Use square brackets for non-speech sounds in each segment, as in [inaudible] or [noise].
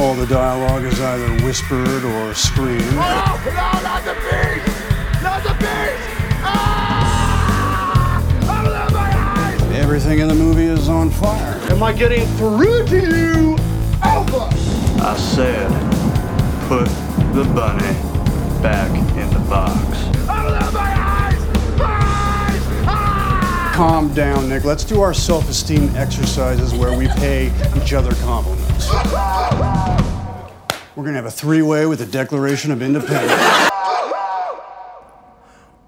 All the dialogue is either whispered or screamed. Oh, no, not the beast! Not the beast! Ah! Open my eyes! Everything in the movie is on fire. Am I getting through to you? Over! I said, put the bunny back in the box. Open my eyes! Eyes! Ah! Calm down, Nick. Let's do our self esteem exercises where we pay each other compliments. We're going to have a three way with the Declaration of Independence.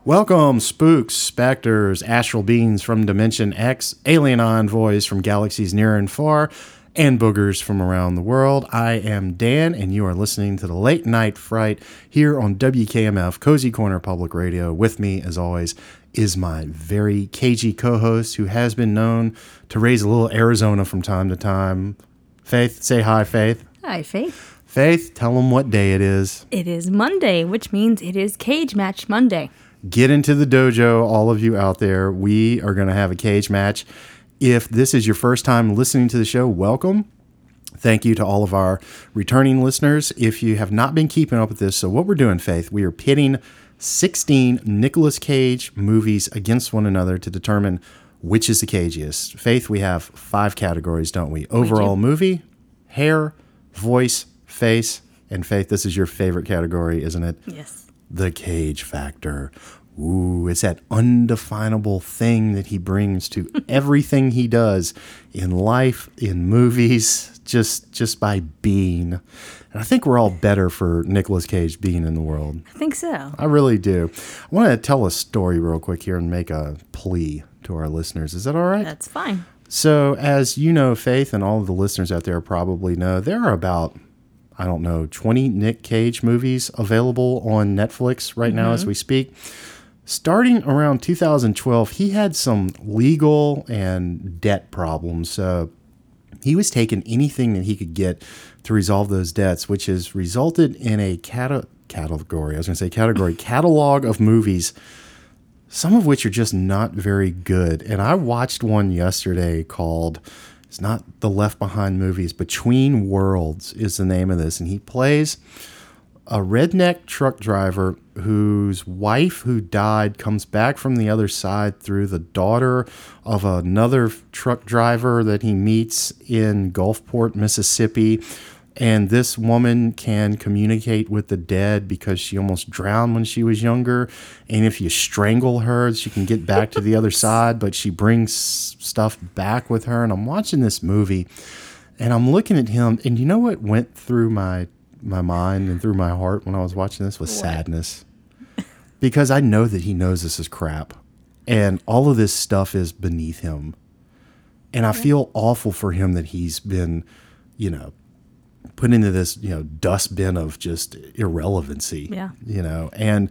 Welcome, spooks, specters, astral beings from Dimension X, alien envoys from galaxies near and far, and boogers from around the world. I am Dan, and you are listening to the Late Night Fright here on WKMF Cozy Corner Public Radio. With me, as always, is my very cagey co host who has been known to raise a little Arizona from time to time. Faith, say hi, Faith. Hi, Faith. Faith, tell them what day it is. It is Monday, which means it is Cage Match Monday. get into the dojo, all of you out there. We are going to have a cage match. If this is your first time listening to the show, welcome. Thank you to all of our returning listeners. If you have not been keeping up with this, so what we're doing, Faith, we are pitting 16 Nicolas Cage movies against one another to determine which is the cagiest. Faith, we have five categories, don't we? Overall movie, hair, voice, face, and Faith, this is your favorite category, isn't it? Yes. the cage factor. Ooh, it's that undefinable thing that he brings to [laughs] everything he does in life, in movies, just just by being. And I think we're all better for Nicolas Cage being in the world. I think so. I really do. I want to tell a story real quick here and make a plea to our listeners. Is that all right? That's fine. So, as you know, Faith, and all of the listeners out there probably know, there are about, I don't know, 20 Nick Cage movies available on Netflix right now as mm-hmm. we speak. Starting around 2012, he had some legal and debt problems. So, he was taking anything that he could get to resolve those debts, which has resulted in a cata- category. I was going to say category [laughs] catalog of movies some of which are just not very good. And I watched one yesterday called it's not the Left Behind movies, Between Worlds is the name of this, and he plays a redneck truck driver whose wife who died comes back from the other side through the daughter of another truck driver that he meets in Gulfport, Mississippi. And this woman can communicate with the dead because she almost drowned when she was younger. And if you strangle her, she can get back to the other [laughs] side, but she brings stuff back with her. And I'm watching this movie and I'm looking at him, and you know what went through my my mind and through my heart when I was watching this was sadness. Because I know that he knows this is crap. And all of this stuff is beneath him. And I feel awful for him that he's been, you know, put into this, you know, dustbin of just irrelevancy. Yeah. You know, and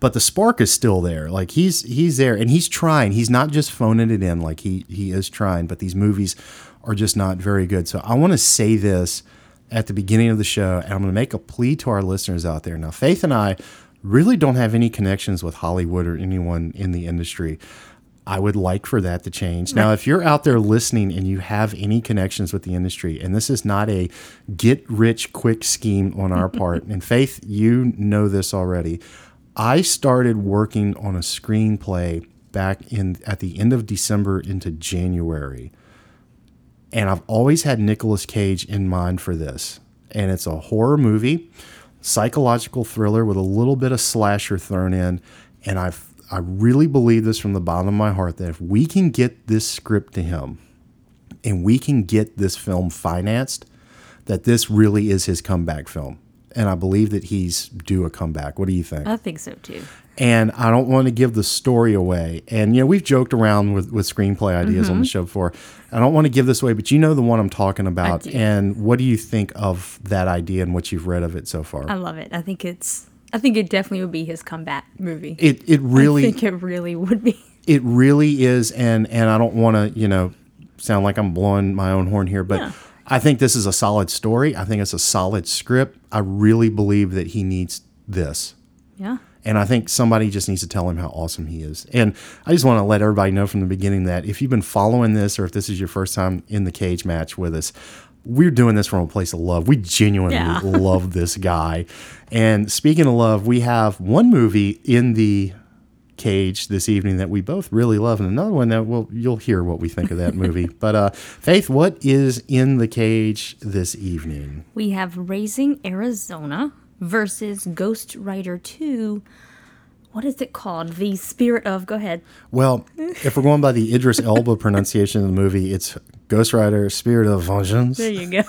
but the spark is still there. Like he's he's there and he's trying. He's not just phoning it in like he he is trying, but these movies are just not very good. So I want to say this at the beginning of the show and I'm going to make a plea to our listeners out there. Now, Faith and I really don't have any connections with Hollywood or anyone in the industry. I would like for that to change. Now, if you're out there listening and you have any connections with the industry, and this is not a get rich quick scheme on our [laughs] part, and Faith, you know this already. I started working on a screenplay back in at the end of December into January. And I've always had Nicolas Cage in mind for this. And it's a horror movie, psychological thriller with a little bit of slasher thrown in. And I I really believe this from the bottom of my heart that if we can get this script to him and we can get this film financed, that this really is his comeback film. And I believe that he's due a comeback. What do you think? I think so too. and I don't want to give the story away. And you know, we've joked around with, with screenplay ideas on the mm-hmm. show before. I don't want to give this away, but you know the one I'm talking about. And what do you think of that idea and what you've read of it so far? I love it. I think it's. I think it definitely would be his comeback movie. it it really I think it really would be. [laughs] it really is and and I don't want to, you know, sound like I'm blowing my own horn here, but Yeah. I think this is a solid story. I think it's a solid script. I really believe that he needs this. Yeah. And I think somebody just needs to tell him how awesome he is. And I just want to let everybody know from the beginning that if you've been following this or if this is your first time in the cage match with us, we're doing this from a place of love. We genuinely Yeah. [laughs] love this guy. And speaking of love, we have one movie in the cage this evening that we both really love, and another one that well, you'll hear what we think of that movie. [laughs] but uh, Faith, what is in the cage this evening? We have Raising Arizona versus Ghost Rider 2. What is it called? The Spirit of. Go ahead. Well, if we're going by the Idris Elba [laughs] pronunciation of the movie, it's Ghost Rider: Spirit of Vengeance. There you go.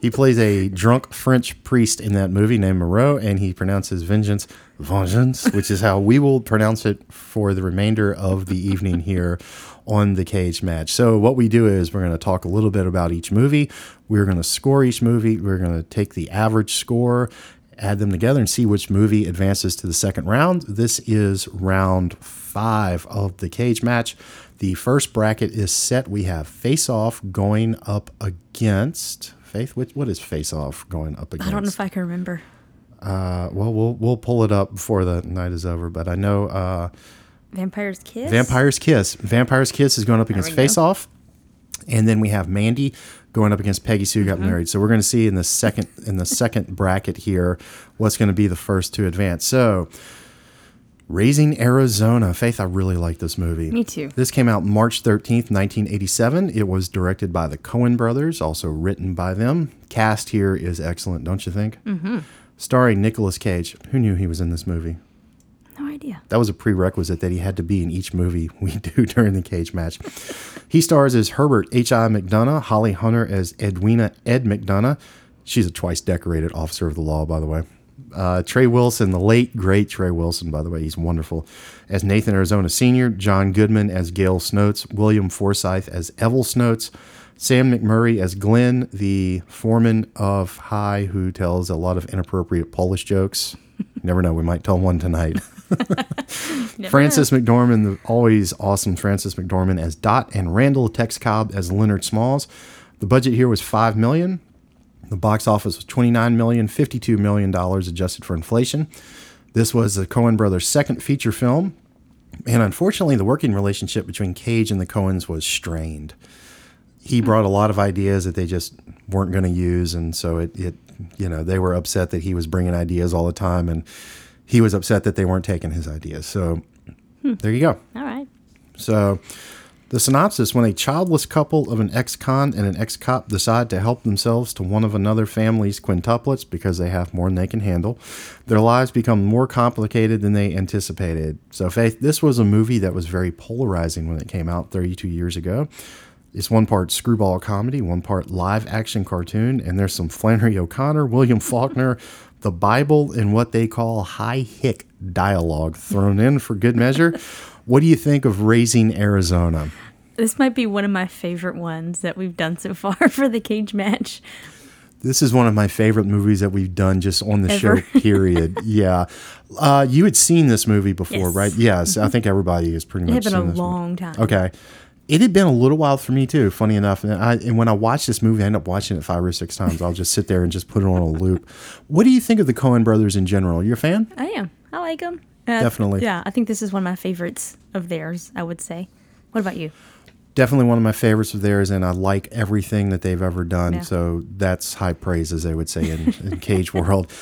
He plays a drunk French priest in that movie named Moreau, and he pronounces vengeance vengeance, which is how we will pronounce it for the remainder of the evening here on the cage match. So what we do is we're going to talk a little bit about each movie. We're going to score each movie. We're going to take the average score, add them together, and see which movie advances to the second round. This is round five of the cage match. The first bracket is set. We have Face Off going up against Faith. What, what is Face Off going up against? I don't know if I can remember. Uh, well, we'll we'll pull it up before the night is over. But I know uh, Vampire's Kiss? Vampire's Kiss. Vampire's Kiss is going up against. Face Off, and then we have Mandy going up against Peggy Sue Mm-hmm. Got Married. So we're going to see in the second in the second [laughs] bracket here what's going to be the first to advance. So. Raising Arizona. Faith, I really like this movie. Me too. This came out March 13th, 1987. It was directed by the Coen brothers, also written by them. Cast here is excellent, don't you think? Mm-hmm. Starring Nicolas Cage. Who knew he was in this movie? No idea. That was a prerequisite that he had to be in each movie [laughs] we do during the cage match. He stars as Herbert H.I. McDonough, Holly Hunter as Edwina Ed McDonough. She's a twice decorated officer of the law, by the way. Uh, Trey Wilson, the late, great Trey Wilson, by the way, he's wonderful, as Nathan Arizona Sr., John Goodman as Gale Snoats, William Forsythe as Evelle Snoats, Sam McMurray as Glenn, the foreman of H.I., who tells a lot of inappropriate Polish jokes. [laughs] Never know, we might tell one tonight. [laughs] Frances McDormand, the always awesome Frances McDormand as Dot, and Randall Tex Cobb as Leonard Smalls. The budget here was five million. The box office was twenty-nine million, fifty-two million dollars adjusted for inflation. This was the Coen brothers' second feature film, and unfortunately, the working relationship between Cage and the Coens was strained. He hmm. brought a lot of ideas that they just weren't going to use, and so it, it, you know, they were upset that he was bringing ideas all the time, and he was upset that they weren't taking his ideas. So hmm. there you go. All right. So, the synopsis when a childless couple of an ex con and an ex cop decide to help themselves to one of another family's quintuplets because they have more than they can handle, their lives become more complicated than they anticipated. So, Faith, this was a movie that was very polarizing when it came out 32 years ago. It's one part screwball comedy, one part live action cartoon, and there's some Flannery O'Connor, William Faulkner, the Bible, and what they call high hick dialogue thrown in for good measure. [laughs] What do you think of Raising Arizona? This might be one of my favorite ones that we've done so far [laughs] for the cage match. This is one of my favorite movies that we've done just on the Ever. show, [laughs] period. yeah. Uh, you had seen this movie before, Yes. Mm-hmm. right? Yes. I think everybody has pretty It much been a long time. Okay. It had been a little while for me too, funny enough. And, I, and when I watch this movie, I end up watching it five or six times. I'll just sit there and just put it on a loop. What do you think of the Coen brothers in general? You're a fan? I am. I like them. Uh, Definitely. Yeah, I think this is one of my favorites of theirs, I would say. What about you? Definitely one of my favorites of theirs, and I like everything that they've ever done. Yeah. So that's high praise, as they would say in, in Cage World. [laughs]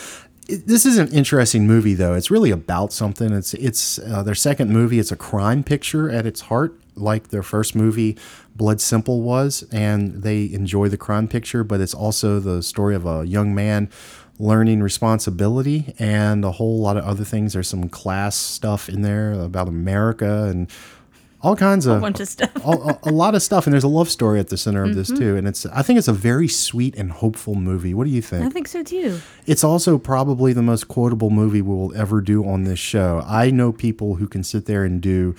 This is an interesting movie, though. It's really about something. It's it's uh, their second movie. It's a crime picture at its heart, like their first movie, Blood Simple was, and they enjoy the crime picture. But it's also the story of a young man learning responsibility and a whole lot of other things. There's some class stuff in there about America and all kinds of bunch of stuff. a, a, a lot of stuff, and there's a love story at the center of this mm-hmm. too. And it's I think it's a very sweet and hopeful movie. What do you think? I think so too. It's also probably the most quotable movie we will ever do on this show. I know people who can sit there and do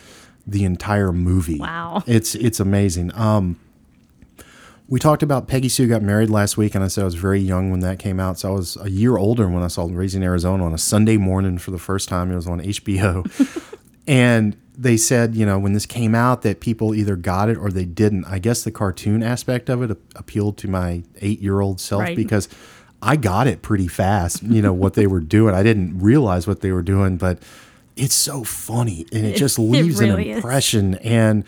the entire movie. Wow. It's it's amazing. Um we talked about Peggy Sue got married last week, and I said I was very young when that came out. So I was a year older when I saw Raising Arizona on a Sunday morning for the first time. It was on HBO. [laughs] and they said, you know, when this came out, that people either got it or they didn't. I guess the cartoon aspect of it a- appealed to my eight year old self Right. because I got it pretty fast, you know, what they were doing. I didn't realize what they were doing, but it's so funny and it just [laughs] It leaves really an is. impression. And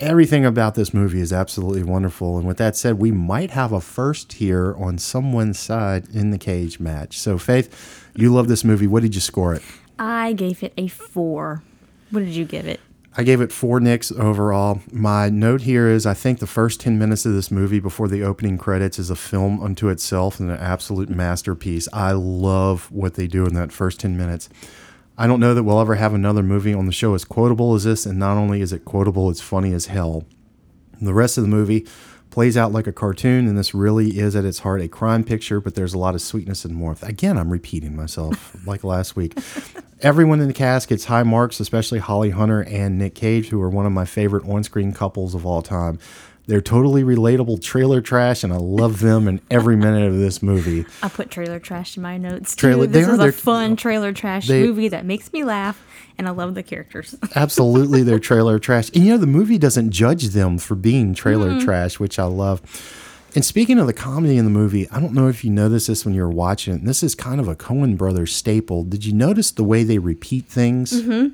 Everything about this movie is absolutely wonderful. And with that said, we might have a first here on someone's side in the cage match. So, Faith, you love this movie. What did you score it? I gave it a four. What did you give it? I gave it four nicks overall. My note here is I think the first 10 minutes of this movie before the opening credits is a film unto itself and an absolute masterpiece. I love what they do in that first 10 minutes. I don't know that we'll ever have another movie on the show as quotable as this, and not only is it quotable, it's funny as hell. The rest of the movie plays out like a cartoon, and this really is at its heart a crime picture, but there's a lot of sweetness and warmth. Again, I'm repeating myself [laughs] like last week. Everyone in the cast gets high marks, especially Holly Hunter and Nick Cage, who are one of my favorite on screen couples of all time. They're totally relatable trailer trash, and I love them in every minute of this movie. I put trailer trash in my notes. Trailer- too. This are- is they're- a fun trailer trash they- movie that makes me laugh, and I love the characters. [laughs] Absolutely, they're trailer trash. And you know, the movie doesn't judge them for being trailer mm-hmm. trash, which I love. And speaking of the comedy in the movie, I don't know if you noticed this when you were watching it. This is kind of a Coen Brothers staple. Did you notice the way they repeat things? Mm-hmm.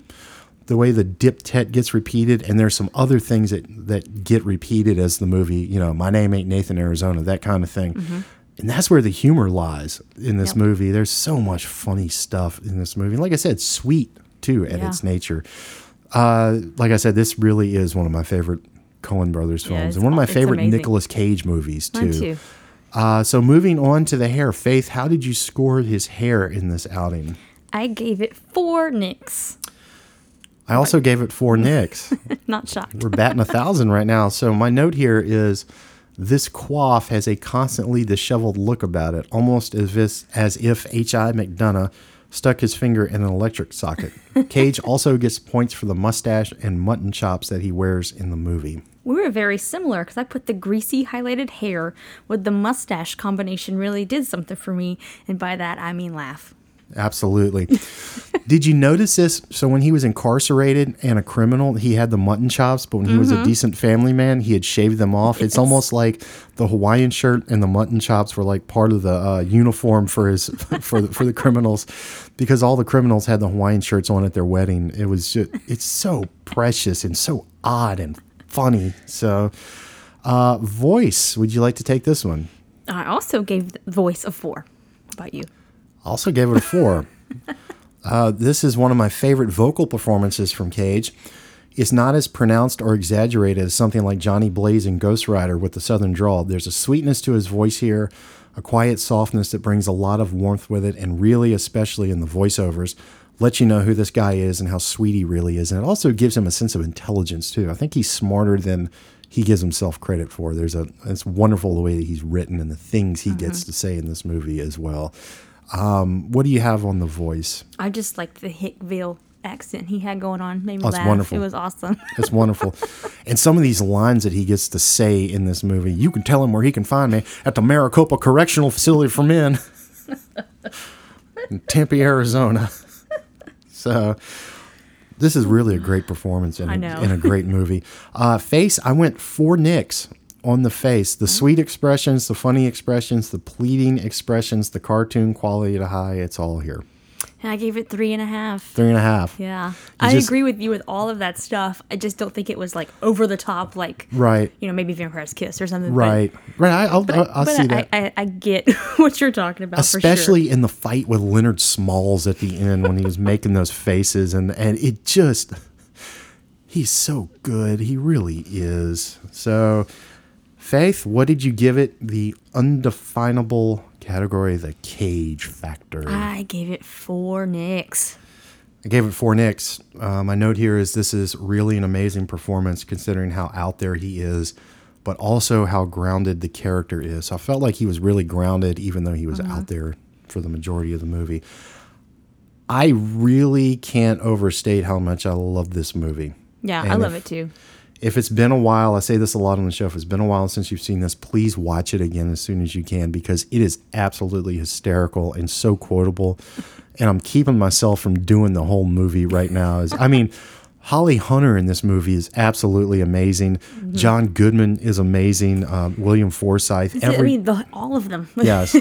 The way the diptet gets repeated, and there's some other things that that get repeated as the movie. You know, my name ain't Nathan Arizona, that kind of thing. And that's where the humor lies in this Yep. movie. There's so much funny stuff in this movie. And Like I said, sweet too at Yeah. its nature. Uh, like I said, this really is one of my favorite Coen Brothers films it's and one of my favorite. Nicolas Cage movies too. Too. Uh, so moving on to the hair, Faith, how did you score his hair in this outing? I gave it four nicks. I also gave it four [laughs] nicks. Not shocked. We're batting a thousand right now. So my note here is this coif has a constantly disheveled look about it, almost as if, as if H.I. McDonough stuck his finger in an electric socket. [laughs] Cage also gets points for the mustache and mutton chops that he wears in the movie. We were very similar because I put the greasy highlighted hair with the mustache combination really did something for me, and by that I mean laugh. Absolutely. Did you notice this? So when he was incarcerated and a criminal, he had the mutton chops, but when he was a decent family man, he had shaved them off. It's almost like the Hawaiian shirt and the mutton chops were like part of the uh, uniform for his [laughs] for the, for the criminals, because all the criminals had the Hawaiian shirts on at their wedding. It was just it's so precious and so odd and funny. So, uh, voice. Would you like to take this one? I also gave voice a four. What about you? Also gave it a four. [laughs] uh, this is one of my favorite vocal performances from Cage. It's not as pronounced or exaggerated as something like Johnny Blaze in Ghost Rider with the Southern drawl. There's a sweetness to his voice here, a quiet softness that brings a lot of warmth with it, and really, especially in the voiceovers, lets you know who this guy is and how sweet he really is. And it also gives him a sense of intelligence, too. I think he's smarter than he gives himself credit for. There's a it's wonderful the way that he's written and the things he gets to say in this movie as well. Um, what do you have on the voice? I just like the Hickville accent he had going on. Made me Oh, laugh. wonderful. It was awesome. [laughs] It's wonderful. and some of these lines that he gets to say in this movie, you can tell him where he can find me at the Maricopa Correctional Facility for Men in Tempe, Arizona. [laughs] So this is really a great performance in, in a great movie. Uh, face, I went four nicks on the face. The mm-hmm. sweet expressions, the funny expressions, the pleading expressions, the cartoon quality to H.I., it's all here. and I gave it three and a half. Three and a half. Yeah. You I just- agree with you with all of that stuff. I just don't think it was like over the top, like, Right. you know, maybe Vampire's Kiss or something. but- Right. right. I, I'll, But, I'll, I'll but see I, that. I, I get [laughs] what you're talking about especially for sure. in the fight with Leonard Smalls at the end when he was making those faces and and it just he's so good he really is so Faith what did you give it the undefinable category the cage factor I gave it four nicks. I gave it four nicks. Uh, my note here is this is really an amazing performance considering how out there he is, but also how grounded the character is. So I felt like he was really grounded, even though he was Mm-hmm. out there for the majority of the movie. I really can't overstate how much I love this movie. Yeah, And I love if- it too. If it's been a while, I say this a lot on the show. If it's been a while since you've seen this, please watch it again as soon as you can because it is absolutely hysterical and so quotable. And I'm keeping myself from doing the whole movie right now. Is I mean, Holly Hunter in this movie is absolutely amazing. Mm-hmm. John Goodman is amazing. Um, William Forsythe. I mean, the, all of them. [laughs] yes.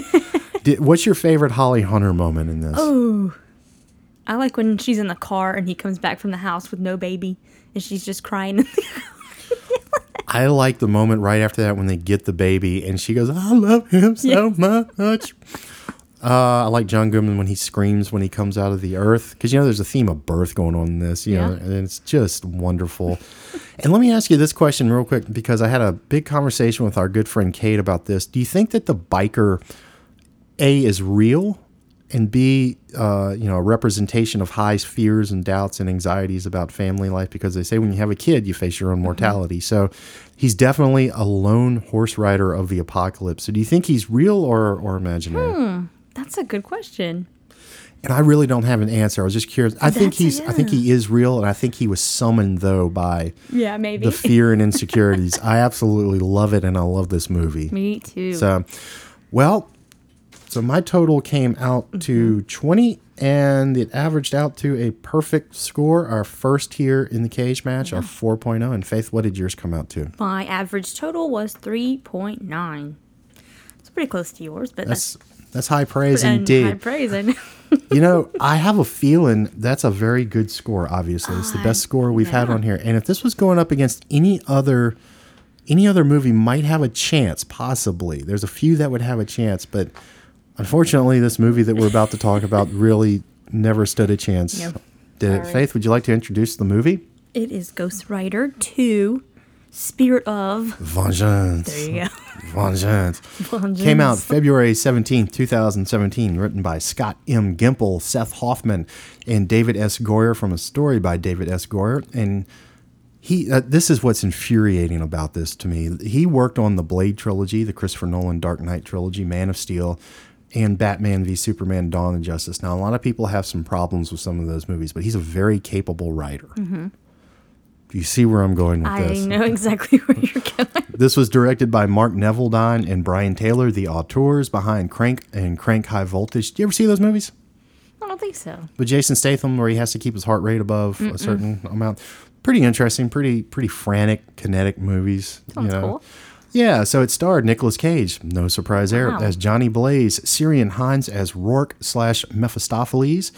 Did, what's your favorite Holly Hunter moment in this? Oh. I like when she's in the car and he comes back from the house with no baby and she's just crying. [laughs] I like the moment right after that when they get the baby and she goes, I love him so much. Uh, I like John Goodman when he screams when he comes out of the earth because you know there's a theme of birth going on in this, you know, Yeah. and it's just wonderful. and let me ask you this question real quick because I had a big conversation with our good friend Kate about this. Do you think that the biker A is real and B, uh, you know, a representation of H.I. fears and doubts and anxieties about family life because they say when you have a kid, you face your own mortality. So he's definitely a lone horse rider of the apocalypse. So do you think he's real or, or imaginary? That's a good question. And I really don't have an answer. I was just curious. I think That's- he's, I think he is real, and I think he was summoned though by Yeah, maybe. the fear and insecurities. I absolutely love it, and I love this movie. [laughs] Me too. So, well, so my total came out mm-hmm. to 20 and it averaged out to a perfect score. Our first here in the cage match, our mm-hmm. 4.0. And Faith, what did yours come out to? My average total was 3.9. It's pretty close to yours, but that's, That's that's high praise and indeed. high praise. I know. you know, [laughs] I have a feeling that's a very good score. Obviously, it's the best score we've had on here. And if this was going up against any other, any other movie, might have a chance. Possibly, there's a few that would have a chance, but unfortunately, this movie that we're about to talk about really never stood a chance. Did it? Faith, would you like to introduce the movie? It is Ghost Rider 2 Spirit of. Vengeance. There you go. [laughs] Vengeance. Vengeance. Came out February 17th, 2017, written by Scott M. Gimple, Seth Hoffman, and David S. Goyer from a story by David S. Goyer. And he, uh, this is what's infuriating about this to me. He worked on the Blade trilogy, the Christopher Nolan Dark Knight trilogy, Man of Steel, and Batman v Superman Dawn of Justice. Now, a lot of people have some problems with some of those movies, but he's a very capable writer. Do you see where I'm going with I this? I know exactly [laughs] where you're going. This was directed by Mark Neveldine and Brian Taylor, the auteurs behind Crank and Crank High Voltage. Do you ever see those movies? I don't think so. With Jason Statham, where he has to keep his heart rate above a certain amount. Pretty interesting, pretty pretty frantic, kinetic movies. Sounds cool. Yeah, so it starred Nicolas Cage, no surprise there, Wow. as Johnny Blaze, Ciarán Hinds as Rourke slash Mephistopheles,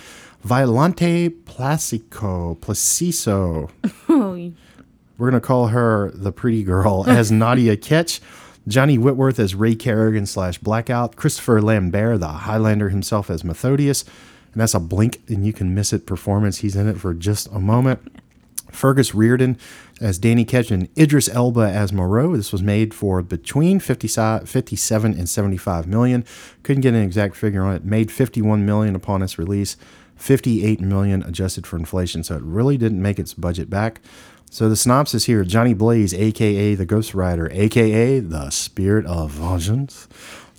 Violante Placico, Placiso, [laughs] we're going to call her the pretty girl [laughs] as Nadia Ketch, Johnny Whitworth as Ray Carrigan slash Blackout, Christopher Lambert, the Highlander himself as Methodius, and that's a blink and you can miss it performance. He's in it for just a moment. Fergus Riordan as Danny Ketch and Idris Elba as Moreau. This was made for between 50, 57 and 75 million. Couldn't get an exact figure on it. Made 51 million upon its release, 58 million adjusted for inflation. So it really didn't make its budget back. So the synopsis here Johnny Blaze, aka the Ghost Rider, aka the Spirit of Vengeance,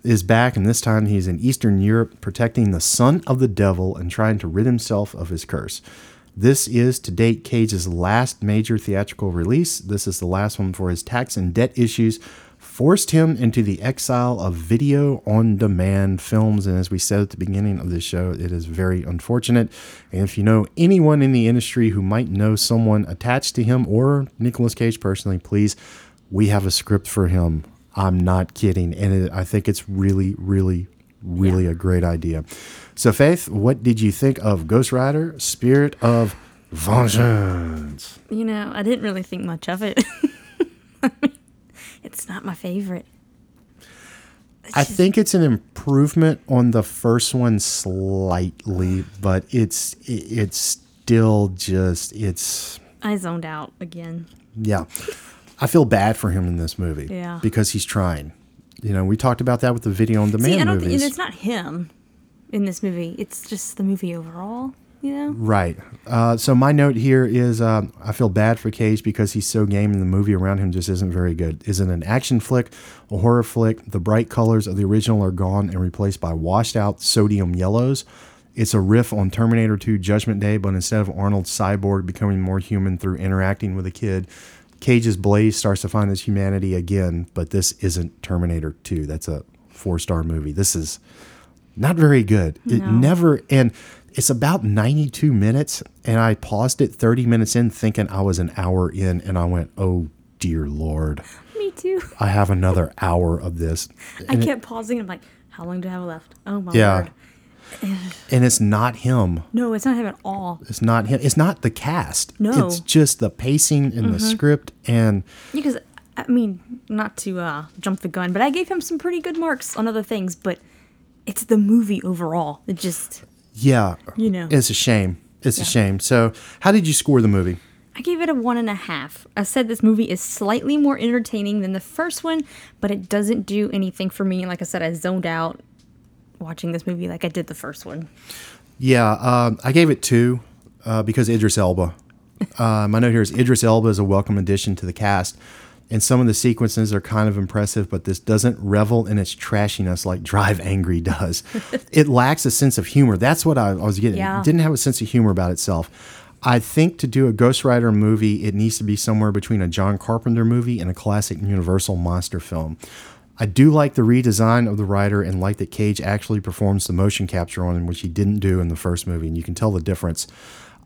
is back, and this time he's in Eastern Europe protecting the son of the devil and trying to rid himself of his curse. This is to date Cage's last major theatrical release. This is the last one for his tax and debt issues forced him into the exile of video on demand films. And as we said at the beginning of this show, it is very unfortunate. And if you know anyone in the industry who might know someone attached to him or Nicolas Cage personally, please, we have a script for him. I'm not kidding. And it, I think it's really, really, really a great idea. So, Faith, what did you think of Ghost Rider Spirit of Vengeance? you know, I didn't really think much of it. [laughs] I mean, it's not my favorite. I think it's an improvement on the first one slightly, but it's it's still just it's I zoned out again. yeah. I feel bad for him in this movie. Yeah. Because he's trying. You know, we talked about that with the video on demand See, I don't movies. it's not him in this movie. It's just the movie overall, you know? Right. Uh, so my note here is um, I feel bad for Cage because he's so game and the movie around him just isn't very good. Is it an action flick, a horror flick? The bright colors of the original are gone and replaced by washed out sodium yellows. It's a riff on Terminator 2 Judgment Day, but instead of Arnold's cyborg becoming more human through interacting with a kid, Cage's Blaze starts to find his humanity again, but this isn't Terminator 2. That's a four star movie. This is not very good. It never and it's about 92 minutes and I paused it 30 minutes in thinking I was an hour in and I went, "Oh dear lord. Me too. I have another hour of this." I kept pausing. I'm like, how long do I have left? Oh my Yeah. lord. [sighs] And it's not him. No, it's not him at all. It's not him. It's not the cast. No. Mm-hmm. It's just the pacing and the script and Because I mean, not to uh, jump the gun, but I gave him some pretty good marks on other things, but it's the movie overall. It just, Yeah. You know. It's a shame. It's a shame. So, how did you score the movie? I gave it a one and a half. I said this movie is slightly more entertaining than the first one, but it doesn't do anything for me. Like I said, I zoned out watching this movie like I did the first one. Yeah, um, I gave it two uh, because Idris Elba. Uh, my note here is Idris Elba is a welcome addition to the cast, and some of the sequences are kind of impressive, but this doesn't revel in its trashiness like Drive Angry does. [laughs] it lacks a sense of humor. That's what I, I was getting. Yeah. It didn't have a sense of humor about itself. I think to do a Ghost Rider movie, it needs to be somewhere between a John Carpenter movie and a classic Universal monster film. I do like the redesign of the rider and like that Cage actually performs the motion capture on him, which he didn't do in the first movie, and you can tell the difference.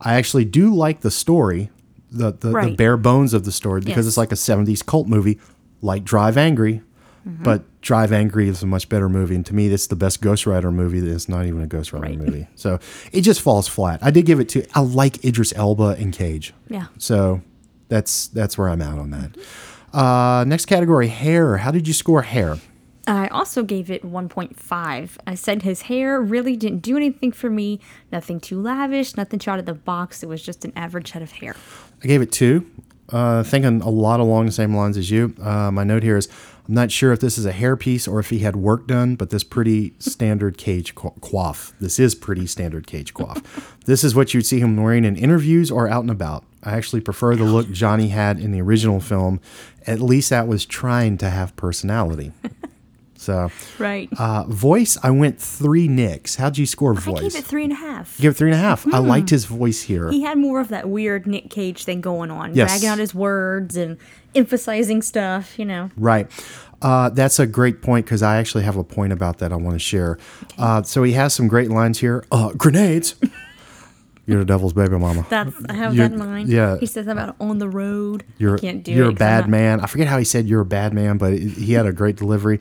I actually do like the story, the the, the bare bones of the story, because Yes. it's like a '70s cult movie, like Drive Angry. Mm-hmm. But Drive Angry is a much better movie, and to me, it's the best Ghost Rider movie. That's not even a Ghost Rider Right. movie, so it just falls flat. I did give it to. I like Idris Elba and Cage. Yeah. So that's that's where I'm at on that. Uh, next category, hair. How did you score hair? I also gave it 1.5. I said his hair really didn't do anything for me. Nothing too lavish, nothing too out of the box. It was just an average head of hair. I gave it two. Uh, thinking a lot along the same lines as you. Uh, my note here is I'm not sure if this is a hairpiece or if he had work done, but this pretty standard cage coif. This is pretty standard cage coif. this is what you'd see him wearing in interviews or out and about. I actually prefer the look Johnny had in the original film. At least that was trying to have personality. So, Right. uh, voice, I went three nicks. How'd you score voice? I gave it three and a half. You gave it three and a half. I liked his voice here. He had more of that weird Nick Cage thing going on, Yes. dragging out his words and emphasizing stuff, you know. Right. Uh, that's a great point because I actually have a point about that I want to share. Uh, so he has some great lines here. Uh, grenades. [laughs] You're the devil's baby mama. That's I have You're- that in mind. yeah. He says about on the road. You're I can't do you're a bad man. I forget how he said you're a bad man, but he had a great delivery.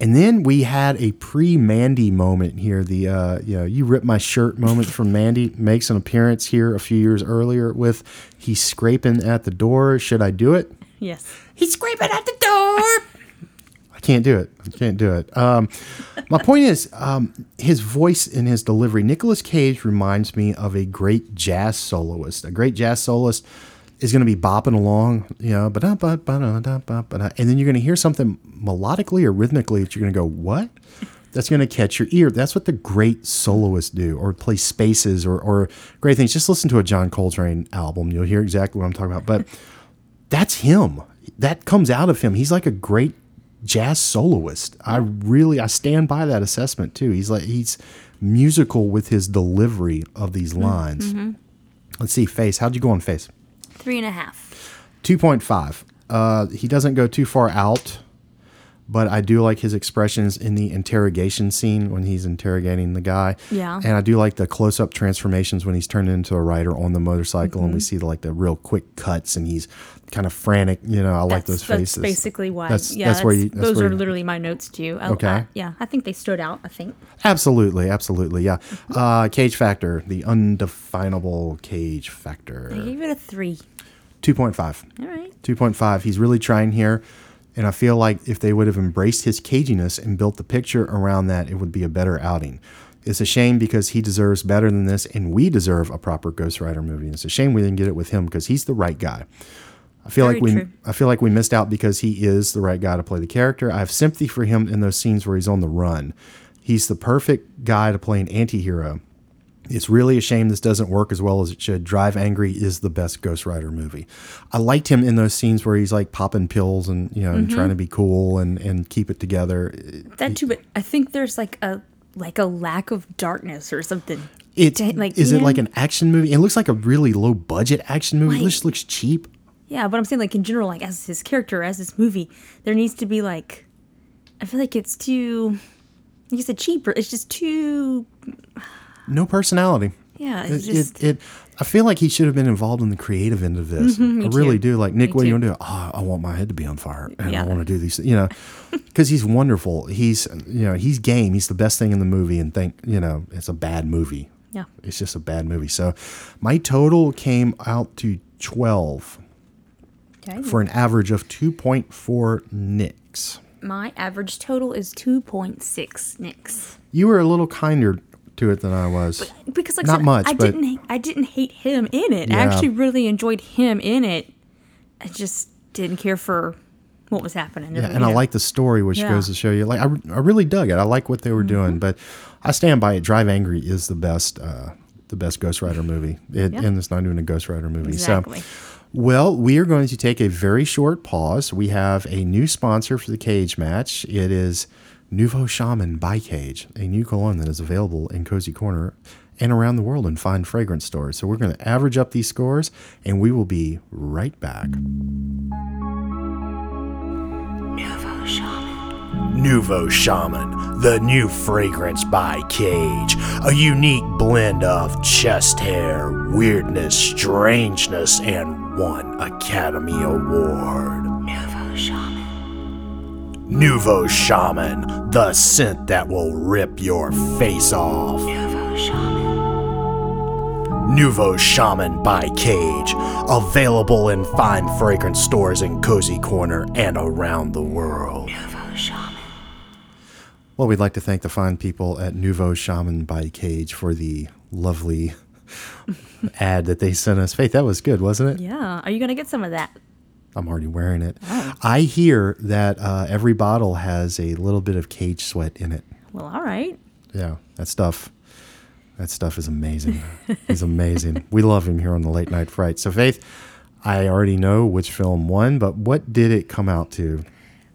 And then we had a pre-Mandy moment here. The uh, you know you rip my shirt moment from Mandy makes an appearance here a few years earlier with he's scraping at the door. Should I do it? Yes. He's scraping at the door. [laughs] I can't do it. I can't do it. Um, my point is, um, his voice and his delivery. Nicolas Cage reminds me of a great jazz soloist. A great jazz soloist is going to be bopping along, you know, ba and then you're going to hear something melodically or rhythmically that you're going to go, "What?" That's going to catch your ear. That's what the great soloists do, or play spaces, or, or great things. Just listen to a John Coltrane album; you'll hear exactly what I'm talking about. But that's him. That comes out of him. He's like a great jazz soloist. I really I stand by that assessment too. He's like he's musical with his delivery of these mm-hmm. lines. Mm-hmm. Let's see, face. How'd you go on face? Three and a half. Two point five. Uh, he doesn't go too far out, but I do like his expressions in the interrogation scene when he's interrogating the guy. Yeah. and I do like the close up transformations when he's turned into a rider on the motorcycle, Mm-hmm. and we see the, like the real quick cuts, and he's kind of frantic. You know, I like those faces. that's basically why. That's yeah, that's where you. That's those where are you- literally my notes too. I- Okay. I- yeah, I think they stood out. I think. Absolutely, absolutely, yeah. Uh, cage factor, the undefinable cage factor. I gave it a three. two point five. All right. 2.5. He's really trying here. And I feel like if they would have embraced his caginess and built the picture around that, it would be a better outing. It's a shame because he deserves better than this, and we deserve a proper Ghost Rider movie. And it's a shame we didn't get it with him because he's the right guy. I feel Very like we true. I feel like we missed out because he is the right guy to play the character. I have sympathy for him in those scenes where he's on the run. He's the perfect guy to play an anti-hero. It's really a shame this doesn't work as well as it should. Drive Angry is the best Ghost Rider movie. I liked him in those scenes where he's like popping pills and you know and Mm-hmm. trying to be cool and and keep it together. That too, but I think there's like a like a lack of darkness or something. It like, is it yeah. like an action movie? It looks like a really low budget action movie. It just looks cheap. Yeah, but I'm saying like in general, like as his character, as this movie, there needs to be like, I feel like it's too, you said, cheaper. It's just too. No personality. Yeah, It, it's just. it, it, I feel like he should have been involved in the creative end of this. Mm-hmm, me I really too. do. Like Nick, Me what do you want to do? Oh, I want my head to be on fire, and I want to do these. You know, [laughs] because he's wonderful. He's you know he's game. He's the best thing in the movie, and think you know it's a bad movie. yeah. It's just a bad movie. So my total came out to twelve. Okay. for an average of 2.4 nicks. My average total is 2.6 nicks. You were a little kinder to it than I was. Because like Not said, much, I but- didn't I didn't hate him in it. I actually really enjoyed him in it. I just didn't care for what was happening. Yeah, and I like the story, which Yeah. goes to show you. Like, I, I really dug it. I like what they were doing, but I stand by it. Drive Angry is the best, uh, the best Ghost Rider movie, it, Yeah. and it's not even a Ghost Rider movie. Exactly. So, well, we are going to take a very short pause. We have a new sponsor for the cage match. It is Nouveau Shaman by Cage, a new cologne that is available in Cozy Corner and around the world in fine fragrance stores. So we're going to average up these scores, and we will be right back. Nouveau Shaman, Nouveau Shaman, the new fragrance by Cage. A unique blend of chest hair, weirdness, strangeness, and one Academy Award. Nouveau Shaman. Nouveau Shaman, the scent that will rip your face off. Nouveau Shaman. Nouveau Shaman by Cage, available in fine fragrance stores in Cozy Corner and around the world. Nouveau Shaman. Well, we'd like to thank the fine people at Nouveau Shaman by Cage for the lovely [laughs] ad that they sent us. Faith, that was good, wasn't it? Yeah. Are you gonna get some of that? I'm already wearing it. I hear that uh, every bottle has a little bit of cage sweat in it. Well, all right. Yeah, that stuff. That stuff is amazing. [laughs] He's amazing. We love him here on the Late Night Fright. So, Faith, I already know which film won, but what did it come out to?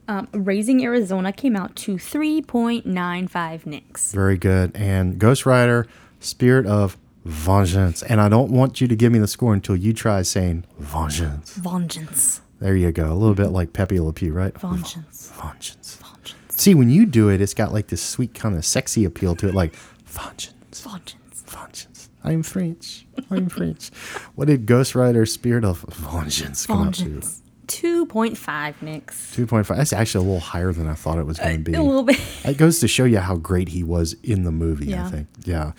Um, Raising Arizona came out to 3.95 nicks. Very good. And Ghost Rider, Spirit of Vengeance. And I don't want you to give me the score until you try saying Vengeance. Vengeance. There you go. A little bit mm-hmm. like Pepe Le Pew, right? Vengeance. Vengeance. Vengeance. See, when you do it, it's got like this sweet kind of sexy appeal to it, like Vengeance. Vengeance. Vengeance. I'm French. I'm French. [laughs] What did Ghost Rider Spirit of Vengeance come Vengeance. 2.5 nicks. out to? 2.5. That's actually a little higher than I thought it was going to be. A little bit. It goes to show you how great he was in the movie, I think. Yeah.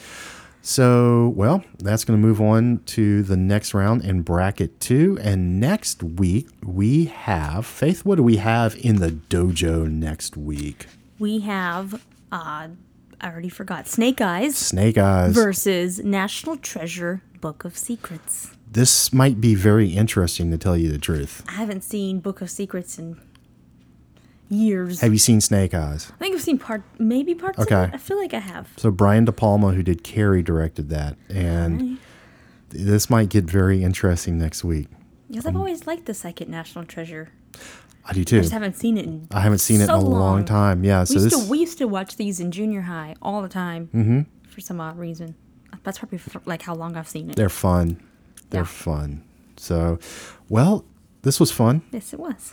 So, well, that's going to move on to the next round in bracket two. And next week, we have Faith. What do we have in the dojo next week? We have, uh, I already forgot, Snake Eyes Snake Eyes. versus National Treasure Book of Secrets. This might be very interesting to tell you the truth. I haven't seen Book of Secrets in years. Have you seen Snake Eyes? I think I've seen part, maybe parts Okay. of it. I feel like I have. So Brian De Palma, who did Carrie, directed that, and this might get very interesting next week. Because I've always liked the second National Treasure. I do too. I just haven't seen it in I haven't seen it in a long, long. time. Yeah, so we used this to we used to watch these in junior high all the time mm-hmm. for some odd reason. That's probably for, like how long I've seen it. they're fun. They're Yeah. fun. So, well, this was fun. yes, it was.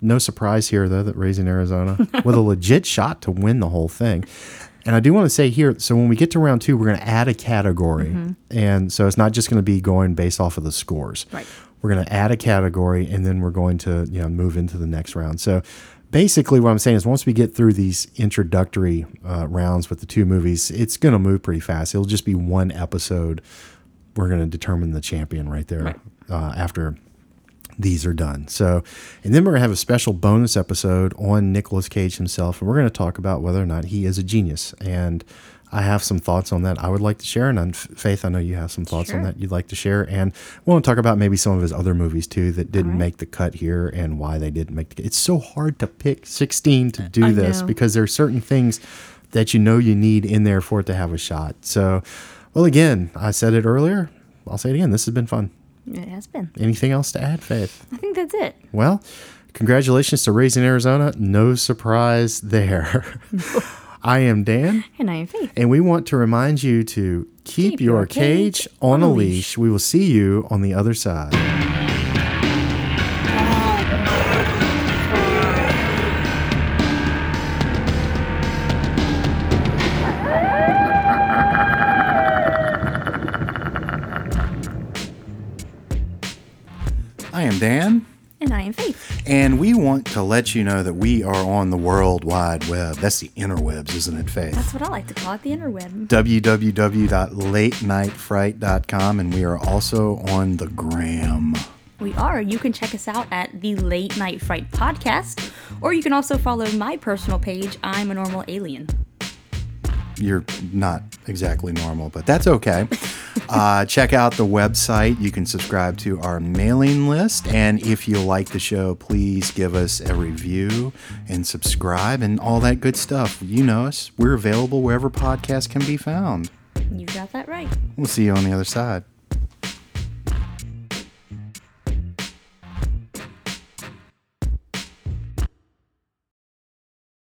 No surprise here, though, that Raising Arizona [laughs] with a legit shot to win the whole thing. And I do want to say here, so when we get to round two, we're going to add a category. Mm-hmm. And so it's not just going to be going based off of the scores. Right. We're going to add a category and then we're going to, you know, move into the next round. So basically what I'm saying is once we get through these introductory uh, rounds with the two movies, it's going to move pretty fast. It'll just be one episode. We're going to determine the champion right there Right. Uh, after these are done. So, and then we're going to have a special bonus episode on Nicolas Cage himself, and we're going to talk about whether or not he is a genius. And I have some thoughts on that I would like to share. And on Faith, I know you have some thoughts on that you'd like to share. And we want to talk about maybe some of his other movies too that didn't right. make the cut here and why they didn't make the It's so hard to pick 16 to do I this know. because there are certain things that you know you need in there for it to have a shot. So, well, again, I said it earlier. I'll say it again. This has been fun. It has been. Anything else to add, Faith? I think that's it. Well, congratulations to Raising Arizona. No surprise there. [laughs] I am Dan, And I am Faith. and we want to remind you to keep, your, cage, on a leash. We will see you on the other side. Dan. And I am Faith. And we want to let you know that we are on the World Wide Web. That's the interwebs, isn't it, Faith? That's what I like to call it, the interweb. www.latenightfright.com. And we are also on the gram. We are. You can check us out at the Late Night Fright Podcast, or you can also follow my personal page, I'm a Normal Alien. You're not exactly normal, but that's okay. [laughs] uh, check out the website. You can subscribe to our mailing list. And if you like the show, please give us a review and subscribe and all that good stuff. You know us. We're available wherever podcasts can be found. You got that right. We'll see you on the other side.